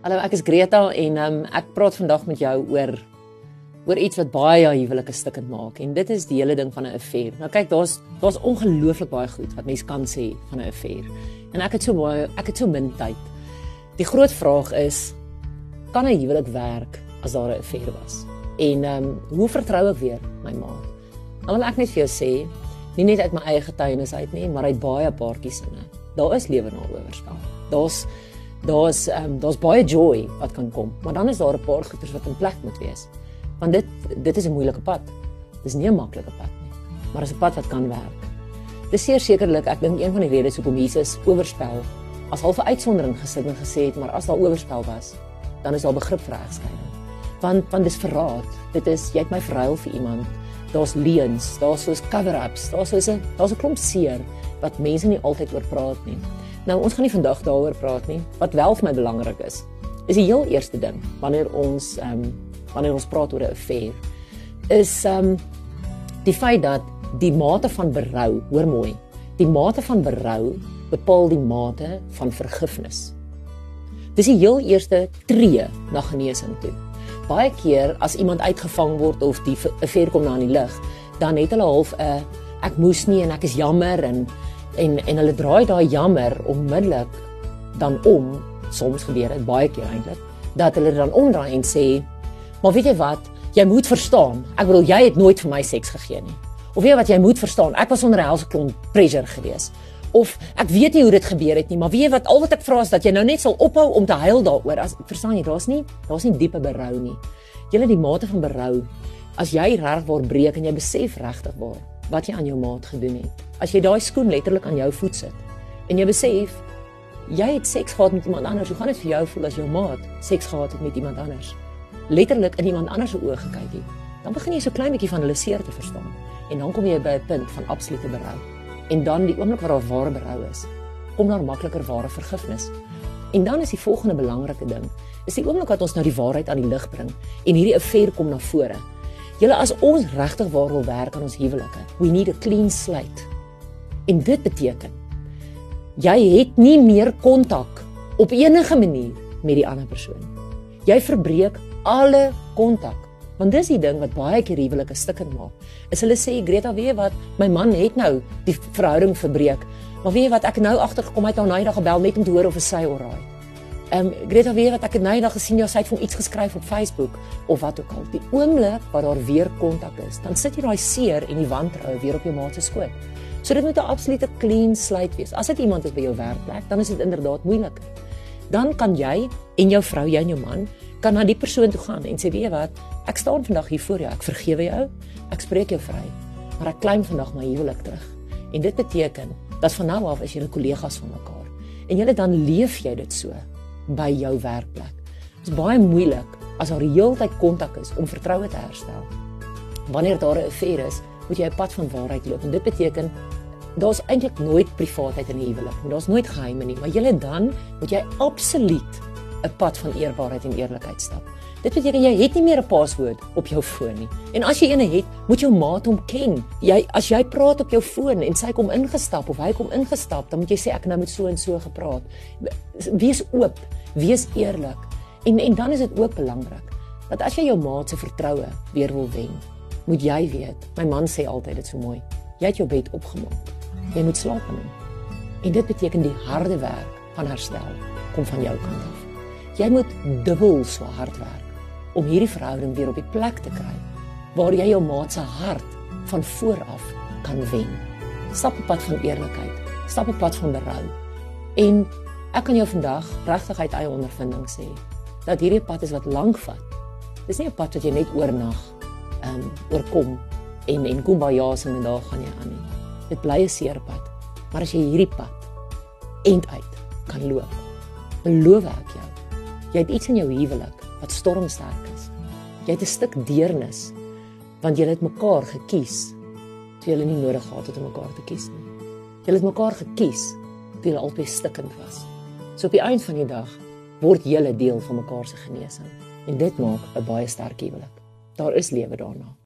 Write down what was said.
Hallo, ek is Greta en um, ek praat vandag met jou oor oor iets wat baie huwelike stukkend maak en dit is die hele ding van 'n affair. Nou kyk, daar's daar's ongelooflik baie goed wat mense kan sê van 'n affair. En ek het so baie ek het so min tyd. Die groot vraag is kan 'n huwelik werk as daar 'n affair was? En ehm um, hoe vertrou ek weer my ma? Nou wil ek net vir jou sê, nie net uit my eie getuienis uit nie, maar uit baie paartjies sinne. Daar is lewe na oorspel. Daar's daar's um, daar's baie joy wat kan kom, maar dan is daar 'n paar goeters wat in plek moet wees. Want dit dit is 'n moeilike pad. Dis nie 'n maklike pad nie, maar is 'n pad wat kan werk. Dis seker sekerlik, ek dink een van die redes hoekom Jesus oorspel as half 'n uitsondering gesit en gesê het, maar as daar oorspel was, dan is daar begrip vir regskeiding. Want want dis verraad. Dit is jy het my verruil vir iemand. Daar's leuns, daar's soos cover-ups, daar's soos 'n daar's 'n klomp seer wat mense nie altyd oor praat nie. Nou ons gaan nie vandag daaroor praat nie. Wat wel vir my belangrik is, is die heel eerste ding wanneer ons ehm um, wanneer ons praat oor 'n affair is ehm um, die feit dat die mate van berou, hoor mooi, die mate van berou bepaal die mate van vergifnis. Dis die heel eerste tree na genesing toe. Baie keer as iemand uitgevang word of die affair kom na in die lig, dan het hulle half 'n ek moes nie en ek is jammer en en en hulle draai daai jammer onmiddellik dan om soms gebeur dit baie keer eintlik dat hulle dan omdraai en sê maar weet jy wat? Jy moet verstaan. Ek bedoel jy het nooit vir my seks gegee nie. Of weet jy wat? Jy moet verstaan. Ek was onder helse klomp pressure gewees. Of ek weet nie hoe dit gebeur het nie maar weet jy wat? Al wat ek vra is dat jy nou net sal ophou om te huil daaroor. As verstaan jy daar's nie daar's nie diepe berou nie. Jy die mate van berou as jy reg word breek en jy besef regtig waar wat jy aan jou maat gedoen het. As jy daai skoen letterlik aan jou voet sit en jy besef jy het seks gehad met iemand anders, hoe gaan dit vir jou voel as jou maat seks gehad het met iemand anders? Letterlik in iemand anders se oë gekyk het. Dan begin jy so klein bietjie van hulle seer te verstaan en dan kom jy by 'n punt van absolute berou. En dan die oomblik waar daar ware berou is, kom daar makliker ware vergifnis. En dan is die volgende belangrike ding, is die oomblik wat ons nou die waarheid aan die lig bring en hierdie affair kom na vore. Julle as ons regtig waar wil werk aan ons huwelike, we need a clean slate. En dit beteken jy het nie meer kontak op enige manier met die ander persoon. Jy verbreek alle kontak. Want dis die ding wat baie keer huwelike stukkend maak. Is hulle sê Greta, weet jy wat, my man het nou die verhouding verbreek. Maar weet jy wat, ek het nou agtergekom hy het nou eendag gebel net om te hoor of hy alraai. Ehm um, Greta weer wat ek het nou eendag gesien jy het vir iets geskryf op Facebook of wat ook al. Die oomblik wat daar weer kontak is, dan sit jy daai seer en die wantroue weer op jou maat se skoot. So dit moet 'n absolute clean slate wees. As dit iemand is by jou werkplek, dan is dit inderdaad moeilik. Dan kan jy en jou vrou, jy en jou man, kan na die persoon toe gaan en sê, "Weet jy wat? Ek staan vandag hier voor jou. Ek vergewe jou. Ek spreek jou vry. Maar ek klim vandag my huwelik terug." En dit beteken dat van nou af is julle kollegas van mekaar. En julle dan leef jy dit so by jou werkplek. Dit is baie moeilik as daar heeltyd kontak is om vertroue te herstel. Wanneer daar 'n affair is, moet jy 'n pad van waarheid loop en dit beteken daar's eintlik nooit privaatheid in 'n huwelik. Daar's nooit geheime nie, maar jy dan moet jy absoluut 'n pad van eerbaarheid en eerlikheid stap. Dit beteken jy het nie meer 'n paswoord op jou foon nie. En as jy eene het, moet jou maat hom ken. Jy as jy praat op jou foon en sy kom ingestap of hy kom ingestap, dan moet jy sê ek nou met so en so gepraat. Wees oop, wees eerlik. En en dan is dit ook belangrik dat as jy jou maat se vertroue weer wil wen, moet jy weet. My man sê altyd dit so mooi. Jy het jou bed opgemaak. Jy moet slaap neem. En dit beteken die harde werk van herstel kom van jou kant af. Jy moet dubbel so hard werk om hierdie verhouding weer op die plek te kry waar jy jou maat se hart van voor af kan wen. Stap op pad van eerlikheid, stap op pad van berou. En ek kan jou vandag regtig uit eie ondervinding sê dat hierdie pad is wat lank vat. Dis nie 'n pad wat jy net oornag ehm um, oorkom en en kumbaya sing en daar gaan jy aan nie. Dit bly 'n seer pad. Maar as jy hierdie pad eind uit kan loop, beloof ek jou, jy het iets in jou huwelik wat stormsterk is. Jy het 'n stuk deernis want julle het mekaar gekies. Toe julle nie nodig gehad het om mekaar te kies nie. Julle het mekaar gekies toe julle albei stikkend was. So op die einde van die dag word julle deel van mekaar se genesing en dit maak 'n baie sterk huwelik. Daar is lewe daarna.